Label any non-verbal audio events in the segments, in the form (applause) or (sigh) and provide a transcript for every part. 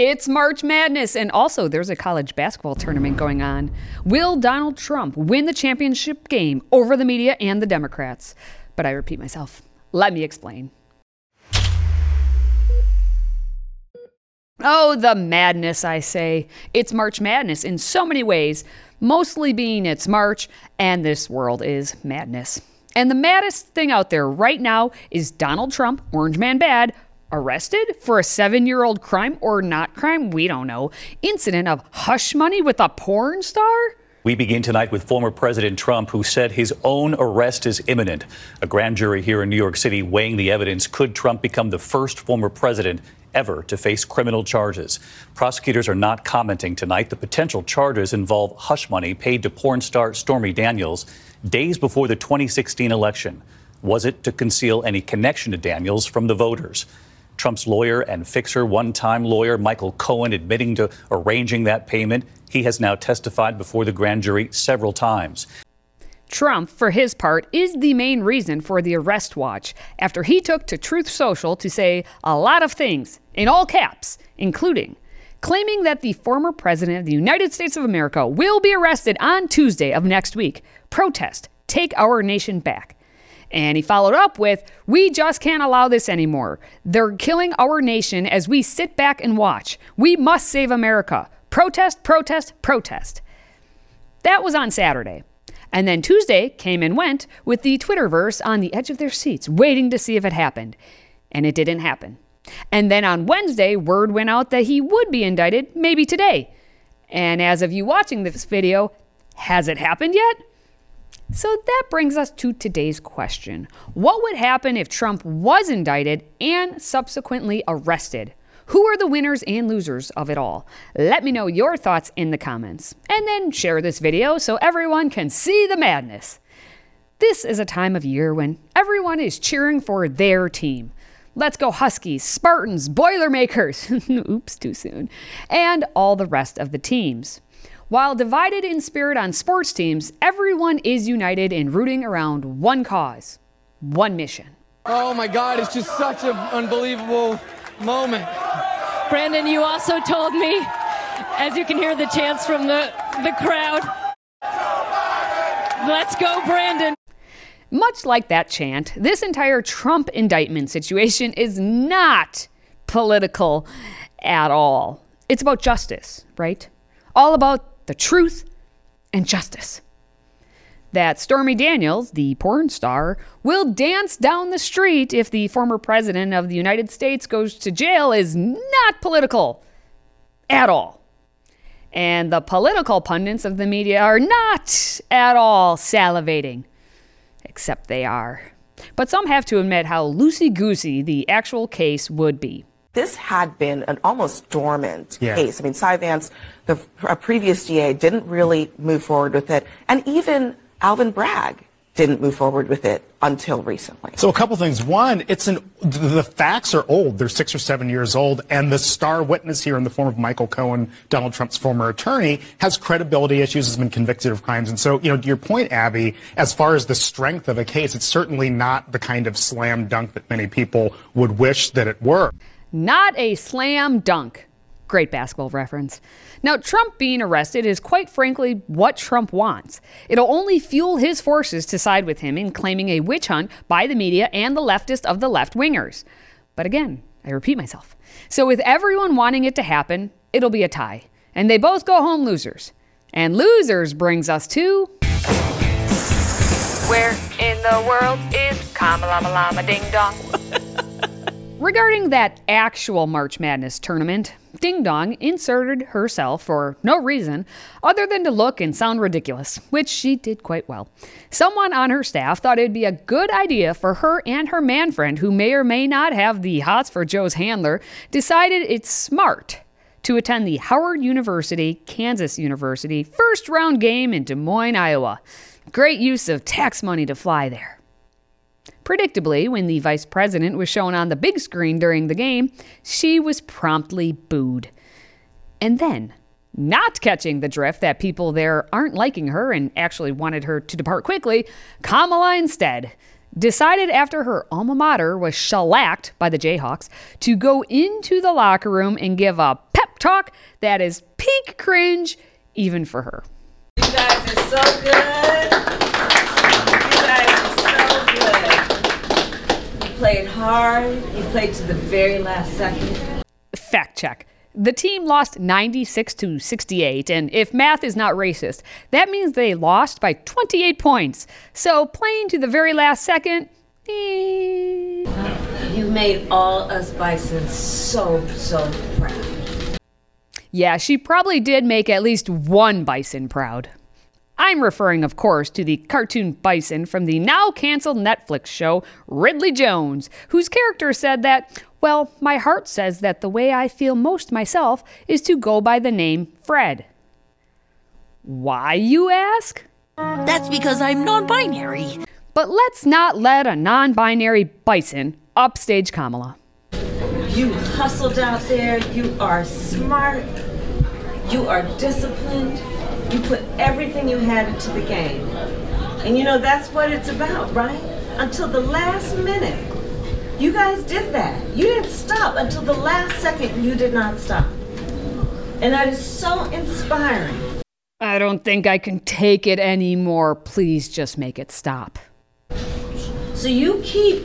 It's March Madness, and also there's a college basketball tournament going on. Will Donald Trump win the championship game over the media and the Democrats? But I repeat myself. Let me explain. Oh, the madness, I say. It's March Madness in so many ways, mostly being it's March, and this world is madness. And the maddest thing out there right now is Donald Trump, Orange Man Bad, arrested for a seven year old crime or not crime, we don't know, incident of hush money with a porn star? We begin tonight with former President Trump, who said his own arrest is imminent. A grand jury here in New York City weighing the evidence. Could Trump become the first former president ever to face criminal charges? Prosecutors are not commenting tonight. The potential charges involve hush money paid to porn star Stormy Daniels days before the 2016 election. Was it to conceal any connection to Daniels from the voters? Trump's lawyer and fixer, one time lawyer Michael Cohen, admitting to arranging that payment. He has now testified before the grand jury several times. Trump, for his part, is the main reason for the arrest watch after he took to Truth Social to say a lot of things, in all caps, including claiming that the former president of the United States of America will be arrested on Tuesday of next week. Protest, take our nation back. And he followed up with, We just can't allow this anymore. They're killing our nation as we sit back and watch. We must save America. Protest, protest, protest. That was on Saturday. And then Tuesday came and went with the Twitterverse on the edge of their seats, waiting to see if it happened. And it didn't happen. And then on Wednesday, word went out that he would be indicted, maybe today. And as of you watching this video, has it happened yet? So that brings us to today's question What would happen if Trump was indicted and subsequently arrested? Who are the winners and losers of it all? Let me know your thoughts in the comments. And then share this video so everyone can see the madness. This is a time of year when everyone is cheering for their team. Let's go Huskies, Spartans, Boilermakers, (laughs) oops, too soon, and all the rest of the teams. While divided in spirit on sports teams, everyone is united in rooting around one cause, one mission. Oh my God, it's just such an unbelievable moment. Brandon, you also told me, as you can hear the chants from the, the crowd, let's go, Brandon. Much like that chant, this entire Trump indictment situation is not political at all. It's about justice, right? All about the truth, and justice. That Stormy Daniels, the porn star, will dance down the street if the former president of the United States goes to jail is not political at all. And the political pundits of the media are not at all salivating, except they are. But some have to admit how loosey goosey the actual case would be this had been an almost dormant yeah. case. I mean, Cy Vance, the previous DA, didn't really move forward with it, and even Alvin Bragg didn't move forward with it until recently. So a couple things. One, it's an the facts are old. They're six or seven years old, and the star witness here in the form of Michael Cohen, Donald Trump's former attorney, has credibility issues, has been convicted of crimes. And so, you know, to your point, Abby, as far as the strength of a case, it's certainly not the kind of slam dunk that many people would wish that it were. Not a slam dunk. Great basketball reference. Now, Trump being arrested is quite frankly what Trump wants. It'll only fuel his forces to side with him in claiming a witch hunt by the media and the leftist of the left wingers. But again, I repeat myself. So, with everyone wanting it to happen, it'll be a tie. And they both go home losers. And losers brings us to. Where in the world is Kamala Lama Ding Dong? (laughs) Regarding that actual March Madness tournament, Ding Dong inserted herself for no reason other than to look and sound ridiculous, which she did quite well. Someone on her staff thought it'd be a good idea for her and her man friend, who may or may not have the hots for Joe's handler, decided it's smart to attend the Howard University, Kansas University first round game in Des Moines, Iowa. Great use of tax money to fly there. Predictably, when the vice president was shown on the big screen during the game, she was promptly booed. And then, not catching the drift that people there aren't liking her and actually wanted her to depart quickly, Kamala instead decided after her alma mater was shellacked by the Jayhawks to go into the locker room and give a pep talk that is peak cringe even for her. You guys are so good. Played hard. You played to the very last second. Fact check. The team lost 96 to 68, and if math is not racist, that means they lost by 28 points. So playing to the very last second, eh. You made all us Bison so, so proud. Yeah, she probably did make at least one bison proud. I'm referring, of course, to the cartoon bison from the now canceled Netflix show Ridley Jones, whose character said that, well, my heart says that the way I feel most myself is to go by the name Fred. Why, you ask? That's because I'm non binary. But let's not let a non binary bison upstage Kamala. You hustled out there. You are smart. You are disciplined. You put everything you had into the game. And you know, that's what it's about, right? Until the last minute. You guys did that. You didn't stop until the last second. You did not stop. And that is so inspiring. I don't think I can take it anymore. Please just make it stop. So you keep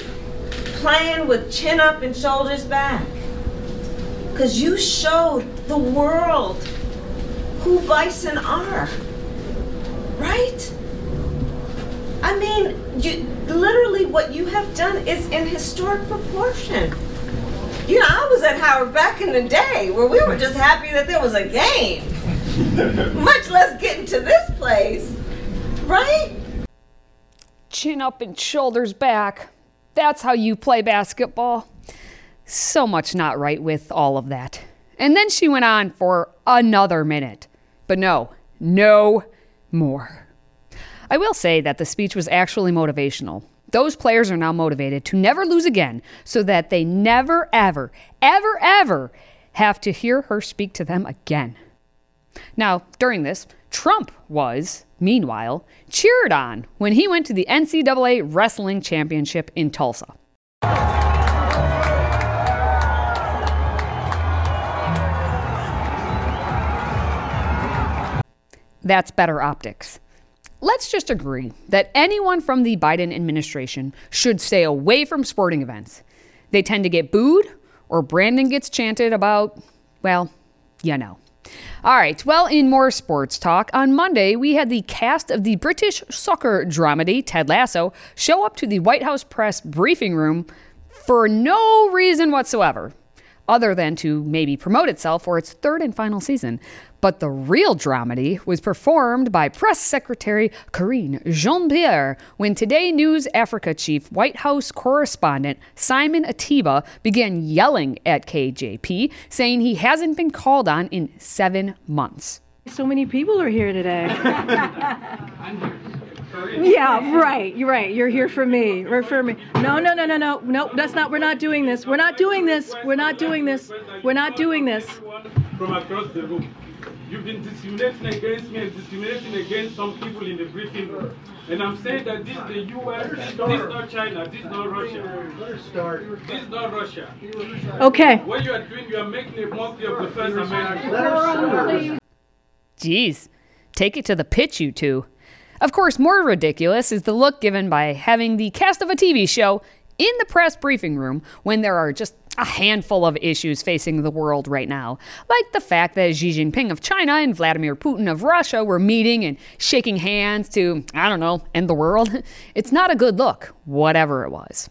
playing with chin up and shoulders back. Because you showed the world who bison are. Right? I mean, you literally what you have done is in historic proportion. You know, I was at Howard back in the day where we were just happy that there was a game. (laughs) Much less getting to this place. Right? Chin up and shoulders back. That's how you play basketball. So much not right with all of that. And then she went on for another minute. But no, no more. I will say that the speech was actually motivational. Those players are now motivated to never lose again so that they never, ever, ever, ever have to hear her speak to them again. Now, during this, Trump was, meanwhile, cheered on when he went to the NCAA Wrestling Championship in Tulsa. That's better optics. Let's just agree that anyone from the Biden administration should stay away from sporting events. They tend to get booed, or Brandon gets chanted about, well, you know. All right, well, in more sports talk, on Monday we had the cast of the British soccer dramedy Ted Lasso show up to the White House press briefing room for no reason whatsoever, other than to maybe promote itself for its third and final season. But the real dramedy was performed by Press Secretary Karine Jean Pierre when Today News Africa chief White House correspondent Simon Ateba began yelling at KJP, saying he hasn't been called on in seven months. So many people are here today. (laughs) (laughs) Yeah, right. You're right. You're here for me. Right for me. No, no, no, no, no. No, that's not. We're not doing this. We're not doing this. We're not doing this. We're not doing this. From across the room. You've been discriminating against me and discriminating against some people in the briefing room. And I'm saying that this is the US, this is not China, this is not Russia. This is not Russia. Okay. What you are doing, you are making a mockery of the First Amendment. Jeez, take it to the pitch, you two. Of course, more ridiculous is the look given by having the cast of a TV show in the press briefing room when there are just a handful of issues facing the world right now, like the fact that Xi Jinping of China and Vladimir Putin of Russia were meeting and shaking hands to, I don't know, end the world. (laughs) It's not a good look, whatever it was.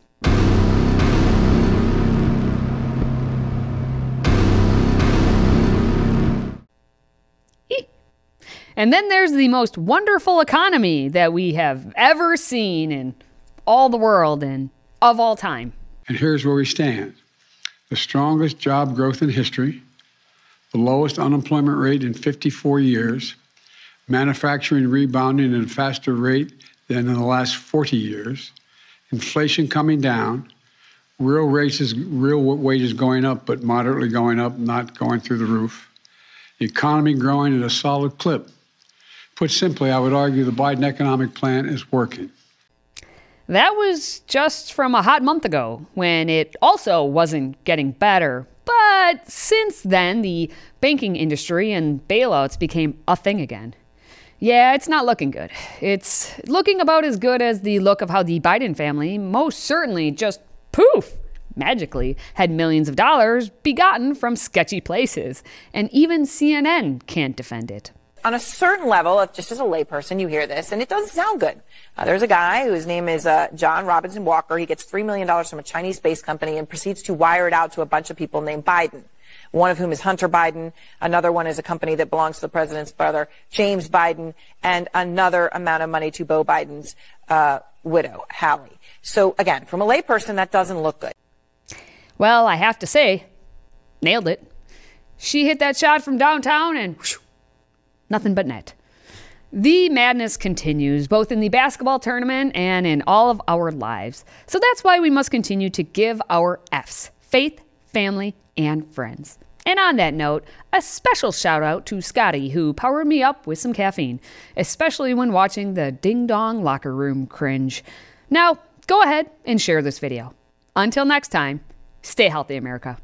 And then there's the most wonderful economy that we have ever seen in all the world and of all time. And here's where we stand the strongest job growth in history, the lowest unemployment rate in 54 years, manufacturing rebounding at a faster rate than in the last 40 years, inflation coming down, real wages, real wages going up, but moderately going up, not going through the roof, the economy growing at a solid clip. Put simply, I would argue the Biden economic plan is working. That was just from a hot month ago when it also wasn't getting better, but since then, the banking industry and bailouts became a thing again. Yeah, it's not looking good. It's looking about as good as the look of how the Biden family most certainly just poof magically had millions of dollars begotten from sketchy places. And even CNN can't defend it. On a certain level, just as a layperson, you hear this, and it doesn't sound good. Uh, there's a guy whose name is uh, John Robinson Walker. He gets $3 million from a Chinese space company and proceeds to wire it out to a bunch of people named Biden. One of whom is Hunter Biden. Another one is a company that belongs to the president's brother, James Biden, and another amount of money to Beau Biden's uh, widow, Hallie. So again, from a layperson, that doesn't look good. Well, I have to say, nailed it. She hit that shot from downtown and whoosh, nothing but net. The madness continues, both in the basketball tournament and in all of our lives. So that's why we must continue to give our F's faith, family, and friends. And on that note, a special shout out to Scotty, who powered me up with some caffeine, especially when watching the ding dong locker room cringe. Now, go ahead and share this video. Until next time, stay healthy, America.